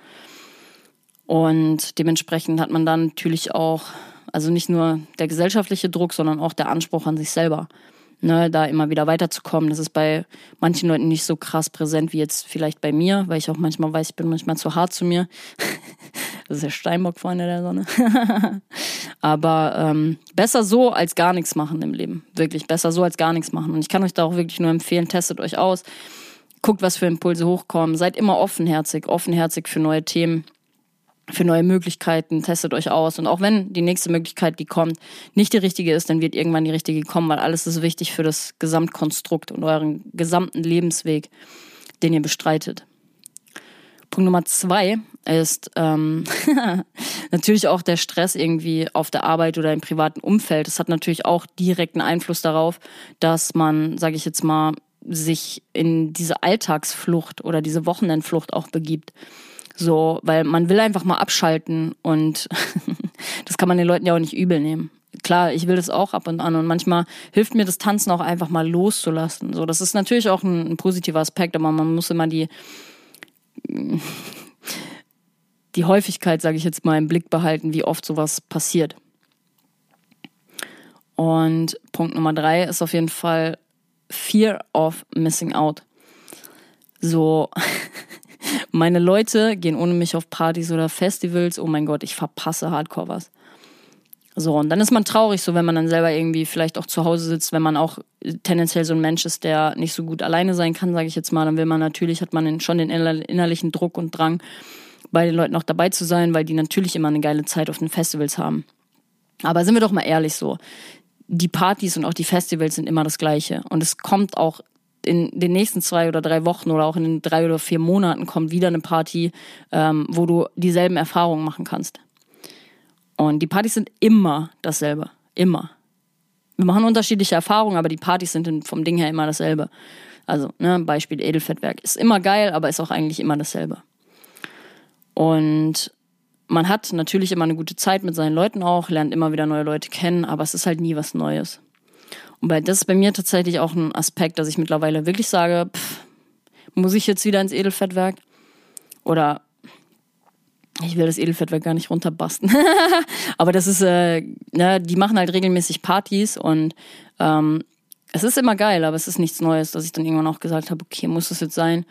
Und dementsprechend hat man dann natürlich auch, also nicht nur der gesellschaftliche Druck, sondern auch der Anspruch an sich selber ne, da immer wieder weiterzukommen. Das ist bei manchen Leuten nicht so krass präsent wie jetzt vielleicht bei mir, weil ich auch manchmal weiß, ich bin manchmal zu hart zu mir. das ist der Steinbock, Freunde der Sonne. Aber ähm, besser so als gar nichts machen im Leben. Wirklich, besser so als gar nichts machen. Und ich kann euch da auch wirklich nur empfehlen, testet euch aus. Guckt, was für Impulse hochkommen. Seid immer offenherzig, offenherzig für neue Themen für neue Möglichkeiten, testet euch aus. Und auch wenn die nächste Möglichkeit, die kommt, nicht die richtige ist, dann wird irgendwann die richtige kommen, weil alles ist wichtig für das Gesamtkonstrukt und euren gesamten Lebensweg, den ihr bestreitet. Punkt Nummer zwei ist ähm, natürlich auch der Stress irgendwie auf der Arbeit oder im privaten Umfeld. Das hat natürlich auch direkten Einfluss darauf, dass man, sage ich jetzt mal, sich in diese Alltagsflucht oder diese Wochenendflucht auch begibt. So, weil man will einfach mal abschalten und das kann man den Leuten ja auch nicht übel nehmen. klar, ich will das auch ab und an und manchmal hilft mir das Tanzen auch einfach mal loszulassen. So, das ist natürlich auch ein, ein positiver Aspekt, aber man muss immer die die Häufigkeit, sage ich jetzt mal, im Blick behalten, wie oft sowas passiert. Und Punkt Nummer drei ist auf jeden Fall Fear of Missing Out. So, meine Leute gehen ohne mich auf Partys oder Festivals. Oh mein Gott, ich verpasse Hardcore was. So, und dann ist man traurig, so wenn man dann selber irgendwie vielleicht auch zu Hause sitzt, wenn man auch tendenziell so ein Mensch ist, der nicht so gut alleine sein kann, sage ich jetzt mal, dann will man natürlich, hat man schon den innerlichen Druck und Drang, bei den Leuten auch dabei zu sein, weil die natürlich immer eine geile Zeit auf den Festivals haben. Aber sind wir doch mal ehrlich so, die Partys und auch die Festivals sind immer das Gleiche. Und es kommt auch in den nächsten zwei oder drei Wochen oder auch in den drei oder vier Monaten kommt wieder eine Party, ähm, wo du dieselben Erfahrungen machen kannst. Und die Partys sind immer dasselbe. Immer. Wir machen unterschiedliche Erfahrungen, aber die Partys sind vom Ding her immer dasselbe. Also, ne, Beispiel Edelfettwerk. Ist immer geil, aber ist auch eigentlich immer dasselbe. Und man hat natürlich immer eine gute Zeit mit seinen Leuten auch, lernt immer wieder neue Leute kennen, aber es ist halt nie was Neues. Und bei, das ist bei mir tatsächlich auch ein Aspekt, dass ich mittlerweile wirklich sage, pff, muss ich jetzt wieder ins Edelfettwerk? Oder ich will das Edelfettwerk gar nicht runterbasten. aber das ist, äh, ne, die machen halt regelmäßig Partys und ähm, es ist immer geil, aber es ist nichts Neues, dass ich dann irgendwann auch gesagt habe, okay, muss das jetzt sein?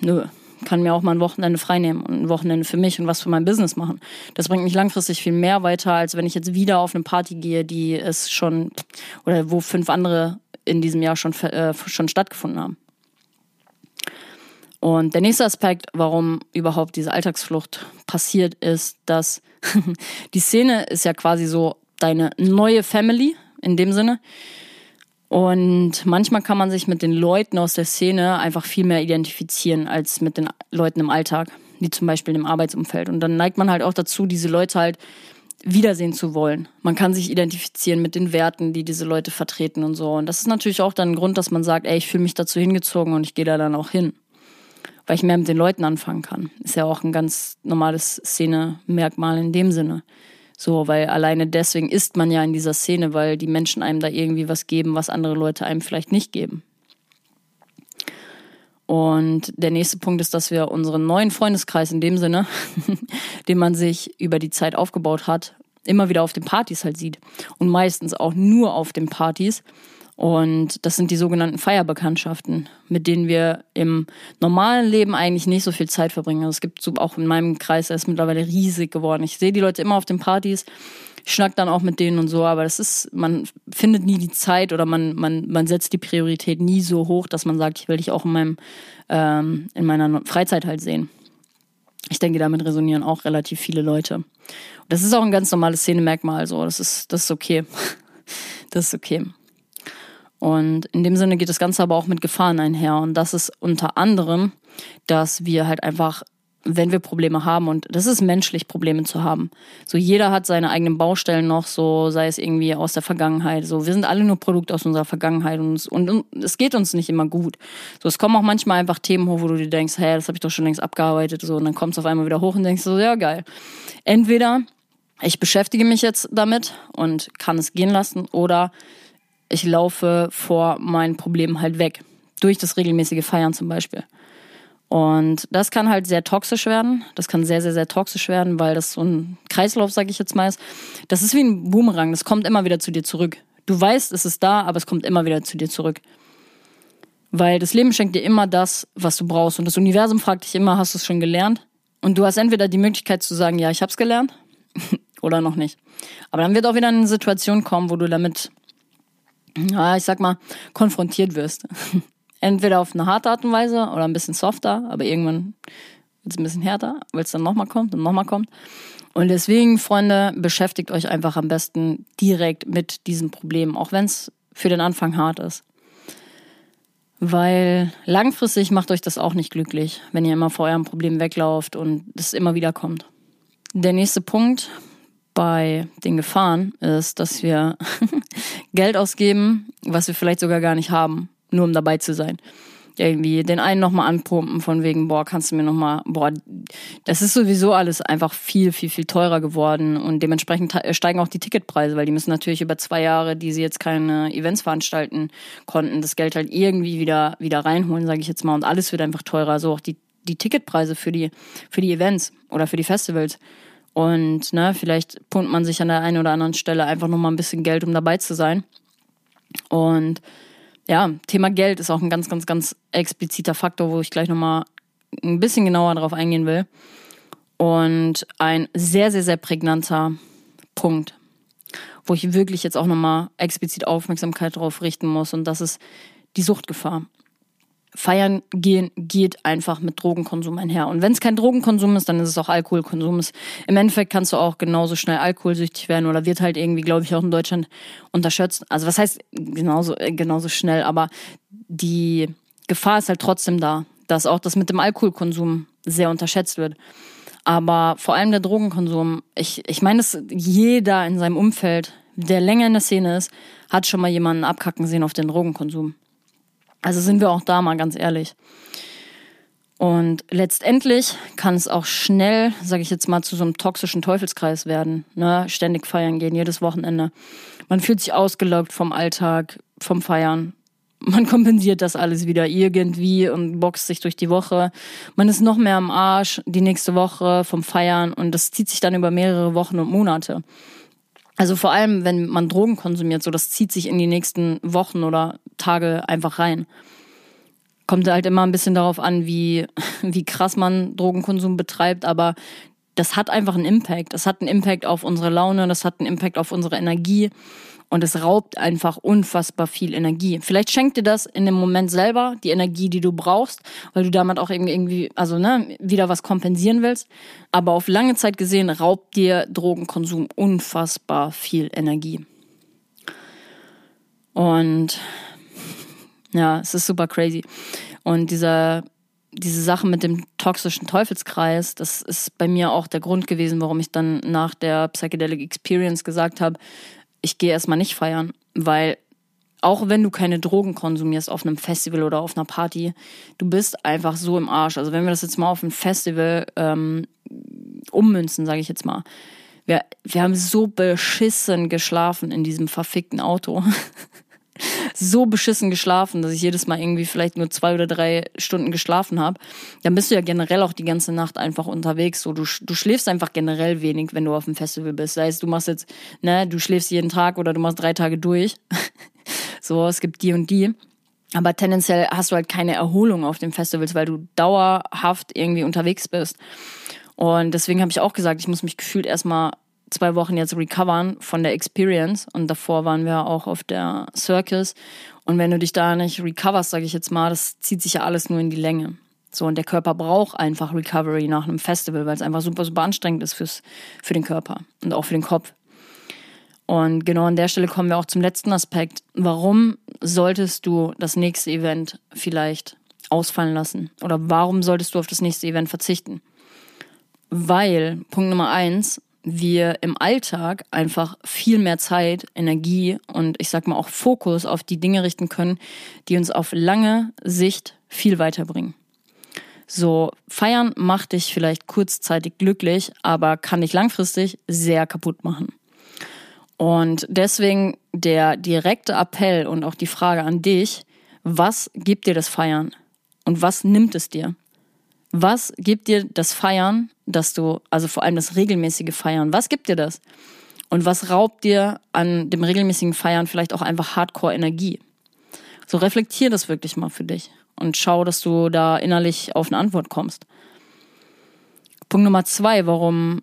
Nö, kann mir auch mal ein Wochenende freinehmen und ein Wochenende für mich und was für mein Business machen. Das bringt mich langfristig viel mehr weiter, als wenn ich jetzt wieder auf eine Party gehe, die es schon oder wo fünf andere in diesem Jahr schon, äh, schon stattgefunden haben. Und der nächste Aspekt, warum überhaupt diese Alltagsflucht passiert, ist, dass die Szene ist ja quasi so deine neue Family in dem Sinne. Und manchmal kann man sich mit den Leuten aus der Szene einfach viel mehr identifizieren als mit den Leuten im Alltag, wie zum Beispiel im Arbeitsumfeld. Und dann neigt man halt auch dazu, diese Leute halt wiedersehen zu wollen. Man kann sich identifizieren mit den Werten, die diese Leute vertreten und so. Und das ist natürlich auch dann ein Grund, dass man sagt, ey, ich fühle mich dazu hingezogen und ich gehe da dann auch hin. Weil ich mehr mit den Leuten anfangen kann. Ist ja auch ein ganz normales Szene-Merkmal in dem Sinne. So, weil alleine deswegen ist man ja in dieser Szene, weil die Menschen einem da irgendwie was geben, was andere Leute einem vielleicht nicht geben. Und der nächste Punkt ist, dass wir unseren neuen Freundeskreis in dem Sinne, den man sich über die Zeit aufgebaut hat, immer wieder auf den Partys halt sieht. Und meistens auch nur auf den Partys. Und das sind die sogenannten Feierbekanntschaften, mit denen wir im normalen Leben eigentlich nicht so viel Zeit verbringen. Also es gibt so auch in meinem Kreis, der ist mittlerweile riesig geworden. Ich sehe die Leute immer auf den Partys, schnack dann auch mit denen und so, aber das ist, man findet nie die Zeit oder man, man, man setzt die Priorität nie so hoch, dass man sagt, ich will dich auch in meinem, ähm, in meiner Freizeit halt sehen. Ich denke, damit resonieren auch relativ viele Leute. Und das ist auch ein ganz normales Szenemerkmal, so. Das ist, das ist okay. Das ist okay. Und in dem Sinne geht das Ganze aber auch mit Gefahren einher. Und das ist unter anderem, dass wir halt einfach, wenn wir Probleme haben, und das ist menschlich, Probleme zu haben. So jeder hat seine eigenen Baustellen noch, so sei es irgendwie aus der Vergangenheit. So wir sind alle nur Produkt aus unserer Vergangenheit und, und, und es geht uns nicht immer gut. So es kommen auch manchmal einfach Themen hoch, wo du dir denkst, hey, das habe ich doch schon längst abgearbeitet. So und dann kommt es auf einmal wieder hoch und denkst so, ja geil. Entweder ich beschäftige mich jetzt damit und kann es gehen lassen oder ich laufe vor meinen Problemen halt weg. Durch das regelmäßige Feiern zum Beispiel. Und das kann halt sehr toxisch werden. Das kann sehr, sehr, sehr toxisch werden, weil das so ein Kreislauf, sag ich jetzt mal, ist. Das ist wie ein Boomerang. Das kommt immer wieder zu dir zurück. Du weißt, es ist da, aber es kommt immer wieder zu dir zurück. Weil das Leben schenkt dir immer das, was du brauchst. Und das Universum fragt dich immer, hast du es schon gelernt? Und du hast entweder die Möglichkeit zu sagen, ja, ich hab's gelernt, oder noch nicht. Aber dann wird auch wieder eine Situation kommen, wo du damit ja, ich sag mal, konfrontiert wirst. Entweder auf eine harte Art und Weise oder ein bisschen softer, aber irgendwann wird es ein bisschen härter, weil es dann nochmal kommt und nochmal kommt. Und deswegen, Freunde, beschäftigt euch einfach am besten direkt mit diesem Problem, auch wenn es für den Anfang hart ist. Weil langfristig macht euch das auch nicht glücklich, wenn ihr immer vor eurem Problem weglauft und es immer wieder kommt. Der nächste Punkt, bei den Gefahren ist, dass wir Geld ausgeben, was wir vielleicht sogar gar nicht haben, nur um dabei zu sein. irgendwie den einen nochmal anpumpen von wegen, boah, kannst du mir nochmal, boah, das ist sowieso alles einfach viel, viel, viel teurer geworden und dementsprechend steigen auch die Ticketpreise, weil die müssen natürlich über zwei Jahre, die sie jetzt keine Events veranstalten konnten, das Geld halt irgendwie wieder, wieder reinholen, sage ich jetzt mal, und alles wird einfach teurer, so auch die, die Ticketpreise für die, für die Events oder für die Festivals. Und ne, vielleicht pumpt man sich an der einen oder anderen Stelle einfach nochmal ein bisschen Geld, um dabei zu sein. Und ja, Thema Geld ist auch ein ganz, ganz, ganz expliziter Faktor, wo ich gleich nochmal ein bisschen genauer darauf eingehen will. Und ein sehr, sehr, sehr prägnanter Punkt, wo ich wirklich jetzt auch nochmal explizit Aufmerksamkeit darauf richten muss. Und das ist die Suchtgefahr. Feiern gehen geht einfach mit Drogenkonsum einher. Und wenn es kein Drogenkonsum ist, dann ist es auch Alkoholkonsum. Im Endeffekt kannst du auch genauso schnell alkoholsüchtig werden oder wird halt irgendwie, glaube ich, auch in Deutschland unterschätzt. Also was heißt genauso, äh, genauso schnell, aber die Gefahr ist halt trotzdem da, dass auch das mit dem Alkoholkonsum sehr unterschätzt wird. Aber vor allem der Drogenkonsum, ich, ich meine, dass jeder in seinem Umfeld, der länger in der Szene ist, hat schon mal jemanden abkacken sehen auf den Drogenkonsum. Also sind wir auch da mal ganz ehrlich. Und letztendlich kann es auch schnell, sage ich jetzt mal, zu so einem toxischen Teufelskreis werden. Ne? Ständig feiern gehen, jedes Wochenende. Man fühlt sich ausgelaugt vom Alltag, vom Feiern. Man kompensiert das alles wieder irgendwie und boxt sich durch die Woche. Man ist noch mehr am Arsch die nächste Woche vom Feiern und das zieht sich dann über mehrere Wochen und Monate. Also vor allem, wenn man Drogen konsumiert, so das zieht sich in die nächsten Wochen oder Tage einfach rein. Kommt halt immer ein bisschen darauf an, wie, wie krass man Drogenkonsum betreibt, aber das hat einfach einen Impact. Das hat einen Impact auf unsere Laune, das hat einen Impact auf unsere Energie. Und es raubt einfach unfassbar viel Energie. Vielleicht schenkt dir das in dem Moment selber die Energie, die du brauchst, weil du damit auch irgendwie, also ne, wieder was kompensieren willst. Aber auf lange Zeit gesehen raubt dir Drogenkonsum unfassbar viel Energie. Und ja, es ist super crazy. Und dieser, diese Sache mit dem toxischen Teufelskreis, das ist bei mir auch der Grund gewesen, warum ich dann nach der Psychedelic Experience gesagt habe, ich gehe erstmal nicht feiern, weil auch wenn du keine Drogen konsumierst auf einem Festival oder auf einer Party, du bist einfach so im Arsch. Also wenn wir das jetzt mal auf ein Festival ähm, ummünzen, sage ich jetzt mal. Wir, wir haben so beschissen geschlafen in diesem verfickten Auto. so beschissen geschlafen, dass ich jedes Mal irgendwie vielleicht nur zwei oder drei Stunden geschlafen habe, dann bist du ja generell auch die ganze Nacht einfach unterwegs. So, du, du schläfst einfach generell wenig, wenn du auf dem Festival bist. Sei es, du machst jetzt, ne, du schläfst jeden Tag oder du machst drei Tage durch. so, es gibt die und die. Aber tendenziell hast du halt keine Erholung auf den Festivals, weil du dauerhaft irgendwie unterwegs bist. Und deswegen habe ich auch gesagt, ich muss mich gefühlt erstmal zwei Wochen jetzt recovern von der Experience und davor waren wir auch auf der Circus und wenn du dich da nicht recoverst, sage ich jetzt mal, das zieht sich ja alles nur in die Länge. So und der Körper braucht einfach Recovery nach einem Festival, weil es einfach super super anstrengend ist fürs für den Körper und auch für den Kopf. Und genau an der Stelle kommen wir auch zum letzten Aspekt. Warum solltest du das nächste Event vielleicht ausfallen lassen? Oder warum solltest du auf das nächste Event verzichten? Weil, Punkt Nummer eins, wir im Alltag einfach viel mehr Zeit, Energie und ich sag mal auch Fokus auf die Dinge richten können, die uns auf lange Sicht viel weiterbringen. So, feiern macht dich vielleicht kurzzeitig glücklich, aber kann dich langfristig sehr kaputt machen. Und deswegen der direkte Appell und auch die Frage an dich, was gibt dir das Feiern und was nimmt es dir? Was gibt dir das Feiern, dass du, also vor allem das regelmäßige Feiern, was gibt dir das? Und was raubt dir an dem regelmäßigen Feiern vielleicht auch einfach Hardcore-Energie? So reflektier das wirklich mal für dich und schau, dass du da innerlich auf eine Antwort kommst. Punkt Nummer zwei, warum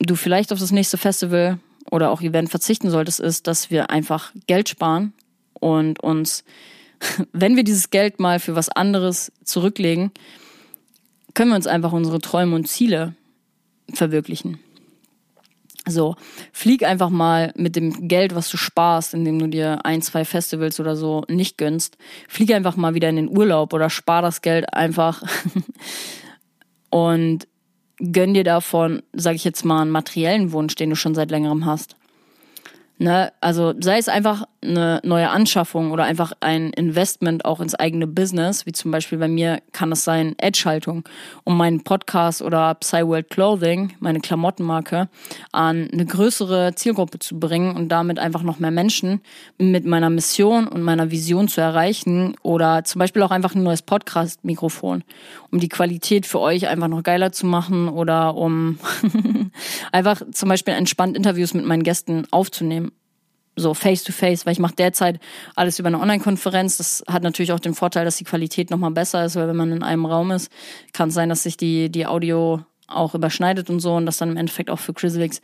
du vielleicht auf das nächste Festival oder auch Event verzichten solltest, ist, dass wir einfach Geld sparen und uns, wenn wir dieses Geld mal für was anderes zurücklegen, können wir uns einfach unsere Träume und Ziele verwirklichen. So, flieg einfach mal mit dem Geld, was du sparst, indem du dir ein, zwei Festivals oder so nicht gönnst. Flieg einfach mal wieder in den Urlaub oder spar das Geld einfach und gönn dir davon, sag ich jetzt mal, einen materiellen Wunsch, den du schon seit längerem hast. Ne? Also sei es einfach eine neue Anschaffung oder einfach ein Investment auch ins eigene Business, wie zum Beispiel bei mir kann es sein Edge-Haltung, um meinen Podcast oder PsyWorld Clothing, meine Klamottenmarke, an eine größere Zielgruppe zu bringen und damit einfach noch mehr Menschen mit meiner Mission und meiner Vision zu erreichen oder zum Beispiel auch einfach ein neues Podcast-Mikrofon, um die Qualität für euch einfach noch geiler zu machen oder um einfach zum Beispiel entspannt Interviews mit meinen Gästen aufzunehmen so face to face, weil ich mache derzeit alles über eine Online-Konferenz. Das hat natürlich auch den Vorteil, dass die Qualität nochmal besser ist, weil wenn man in einem Raum ist, kann es sein, dass sich die, die Audio auch überschneidet und so und dass dann im Endeffekt auch für Chrislix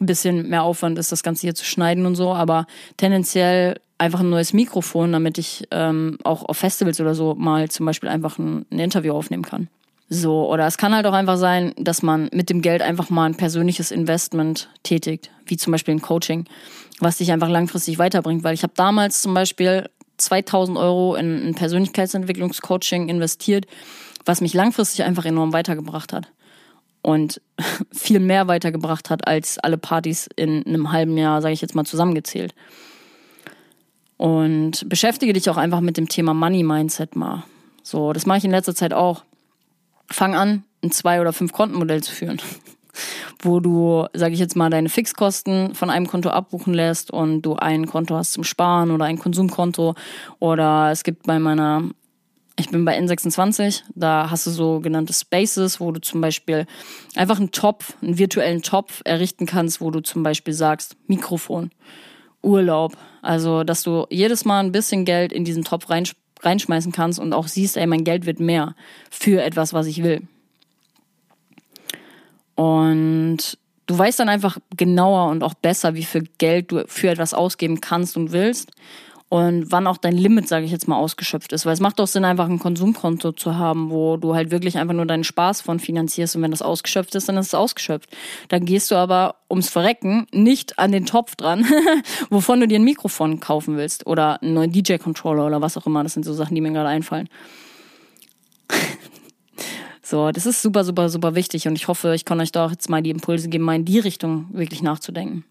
ein bisschen mehr Aufwand ist, das Ganze hier zu schneiden und so. Aber tendenziell einfach ein neues Mikrofon, damit ich ähm, auch auf Festivals oder so mal zum Beispiel einfach ein, ein Interview aufnehmen kann. So, oder es kann halt auch einfach sein, dass man mit dem Geld einfach mal ein persönliches Investment tätigt, wie zum Beispiel ein Coaching, was dich einfach langfristig weiterbringt. Weil ich habe damals zum Beispiel 2000 Euro in ein Persönlichkeitsentwicklungscoaching investiert, was mich langfristig einfach enorm weitergebracht hat. Und viel mehr weitergebracht hat als alle Partys in einem halben Jahr, sage ich jetzt mal, zusammengezählt. Und beschäftige dich auch einfach mit dem Thema Money Mindset mal. So, das mache ich in letzter Zeit auch fang an, ein zwei- oder fünf Kontenmodell zu führen, wo du, sage ich jetzt mal, deine Fixkosten von einem Konto abbuchen lässt und du ein Konto hast zum Sparen oder ein Konsumkonto oder es gibt bei meiner ich bin bei N26, da hast du so genannte Spaces, wo du zum Beispiel einfach einen Topf, einen virtuellen Topf errichten kannst, wo du zum Beispiel sagst, Mikrofon, Urlaub. Also, dass du jedes Mal ein bisschen Geld in diesen Topf rein, reinschmeißen kannst und auch siehst, ey, mein Geld wird mehr für etwas, was ich will. Und du weißt dann einfach genauer und auch besser, wie viel Geld du für etwas ausgeben kannst und willst und wann auch dein Limit, sage ich jetzt mal, ausgeschöpft ist. Weil es macht doch Sinn, einfach ein Konsumkonto zu haben, wo du halt wirklich einfach nur deinen Spaß von finanzierst und wenn das ausgeschöpft ist, dann ist es ausgeschöpft. Dann gehst du aber ums Verrecken nicht an den Topf dran, wovon du dir ein Mikrofon kaufen willst oder einen neuen DJ-Controller oder was auch immer. Das sind so Sachen, die mir gerade einfallen. So, das ist super, super, super wichtig und ich hoffe, ich kann euch da auch jetzt mal die Impulse geben, mal in die Richtung wirklich nachzudenken.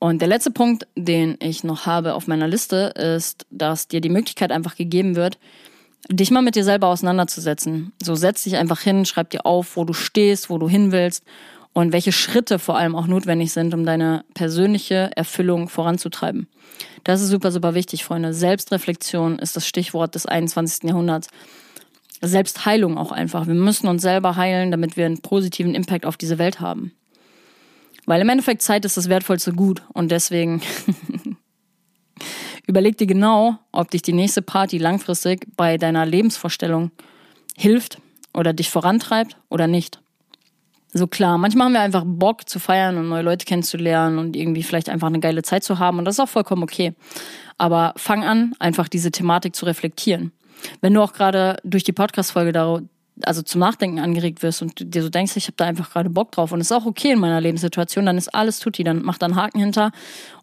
Und der letzte Punkt, den ich noch habe auf meiner Liste, ist, dass dir die Möglichkeit einfach gegeben wird, dich mal mit dir selber auseinanderzusetzen. So setz dich einfach hin, schreib dir auf, wo du stehst, wo du hin willst und welche Schritte vor allem auch notwendig sind, um deine persönliche Erfüllung voranzutreiben. Das ist super, super wichtig, Freunde. Selbstreflexion ist das Stichwort des 21. Jahrhunderts. Selbstheilung auch einfach. Wir müssen uns selber heilen, damit wir einen positiven Impact auf diese Welt haben. Weil im Endeffekt Zeit ist das wertvollste Gut und deswegen überleg dir genau, ob dich die nächste Party langfristig bei deiner Lebensvorstellung hilft oder dich vorantreibt oder nicht. So klar, manchmal haben wir einfach Bock zu feiern und neue Leute kennenzulernen und irgendwie vielleicht einfach eine geile Zeit zu haben und das ist auch vollkommen okay. Aber fang an, einfach diese Thematik zu reflektieren. Wenn du auch gerade durch die Podcast-Folge also zum Nachdenken angeregt wirst und dir so denkst, ich habe da einfach gerade Bock drauf und es ist auch okay in meiner Lebenssituation, dann ist alles tutti, dann mach da einen Haken hinter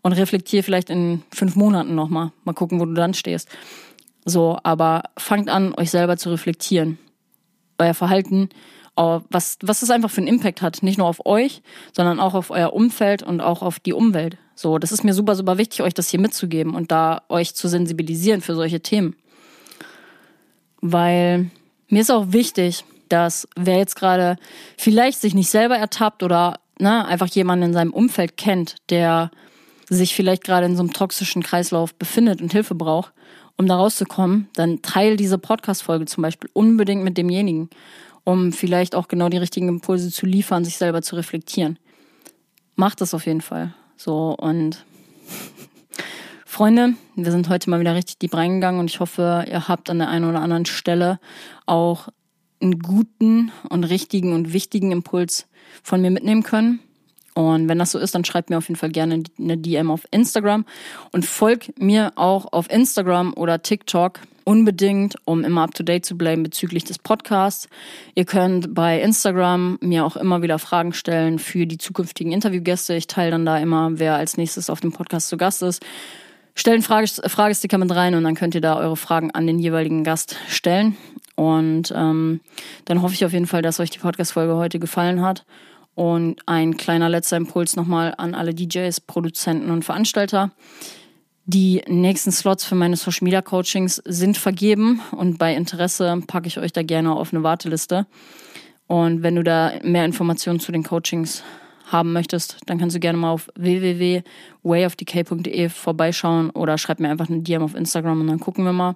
und reflektier vielleicht in fünf Monaten nochmal, mal gucken, wo du dann stehst. So, aber fangt an, euch selber zu reflektieren. Euer Verhalten, was, was es einfach für einen Impact hat, nicht nur auf euch, sondern auch auf euer Umfeld und auch auf die Umwelt. So, das ist mir super, super wichtig, euch das hier mitzugeben und da euch zu sensibilisieren für solche Themen. Weil mir ist auch wichtig, dass wer jetzt gerade vielleicht sich nicht selber ertappt oder ne, einfach jemanden in seinem Umfeld kennt, der sich vielleicht gerade in so einem toxischen Kreislauf befindet und Hilfe braucht, um da rauszukommen, dann teil diese Podcast-Folge zum Beispiel unbedingt mit demjenigen, um vielleicht auch genau die richtigen Impulse zu liefern, sich selber zu reflektieren. Macht das auf jeden Fall. So und Freunde, wir sind heute mal wieder richtig deep reingegangen und ich hoffe, ihr habt an der einen oder anderen Stelle auch einen guten und richtigen und wichtigen Impuls von mir mitnehmen können. Und wenn das so ist, dann schreibt mir auf jeden Fall gerne eine DM auf Instagram und folgt mir auch auf Instagram oder TikTok unbedingt, um immer up to date zu bleiben bezüglich des Podcasts. Ihr könnt bei Instagram mir auch immer wieder Fragen stellen für die zukünftigen Interviewgäste. Ich teile dann da immer, wer als nächstes auf dem Podcast zu Gast ist. Frage, Fragesticker mit rein und dann könnt ihr da eure Fragen an den jeweiligen Gast stellen. Und ähm, dann hoffe ich auf jeden Fall, dass euch die Podcast-Folge heute gefallen hat. Und ein kleiner letzter Impuls nochmal an alle DJs, Produzenten und Veranstalter. Die nächsten Slots für meine Social Media Coachings sind vergeben und bei Interesse packe ich euch da gerne auf eine Warteliste. Und wenn du da mehr Informationen zu den Coachings haben möchtest, dann kannst du gerne mal auf www.wayofdk.de vorbeischauen oder schreib mir einfach eine DM auf Instagram und dann gucken wir mal.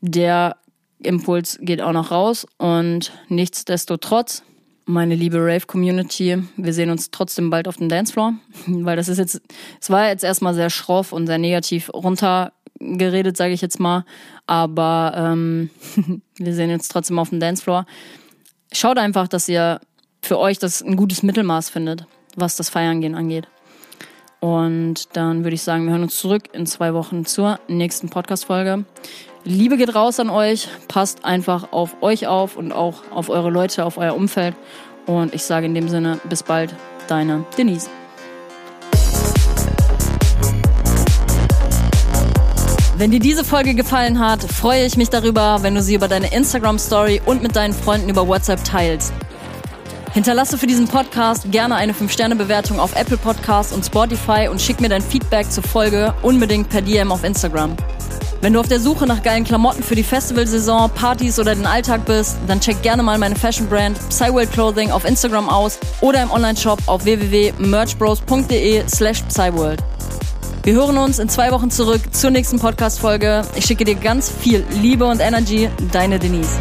Der Impuls geht auch noch raus und nichtsdestotrotz meine liebe Rave-Community, wir sehen uns trotzdem bald auf dem Dancefloor, weil das ist jetzt, es war jetzt erstmal sehr schroff und sehr negativ runtergeredet, sage ich jetzt mal, aber ähm, wir sehen uns trotzdem auf dem Dancefloor. Schaut einfach, dass ihr für euch das ein gutes Mittelmaß findet, was das Feiern gehen angeht. Und dann würde ich sagen, wir hören uns zurück in zwei Wochen zur nächsten Podcast-Folge. Liebe geht raus an euch. Passt einfach auf euch auf und auch auf eure Leute, auf euer Umfeld. Und ich sage in dem Sinne, bis bald, deine Denise. Wenn dir diese Folge gefallen hat, freue ich mich darüber, wenn du sie über deine Instagram Story und mit deinen Freunden über WhatsApp teilst. Hinterlasse für diesen Podcast gerne eine 5-Sterne-Bewertung auf Apple Podcasts und Spotify und schick mir dein Feedback zur Folge unbedingt per DM auf Instagram. Wenn du auf der Suche nach geilen Klamotten für die Festivalsaison, Partys oder den Alltag bist, dann check gerne mal meine Fashion Brand Psyworld Clothing auf Instagram aus oder im Onlineshop auf www.merchbros.de slash Psyworld. Wir hören uns in zwei Wochen zurück zur nächsten Podcast-Folge. Ich schicke dir ganz viel Liebe und Energy. Deine Denise.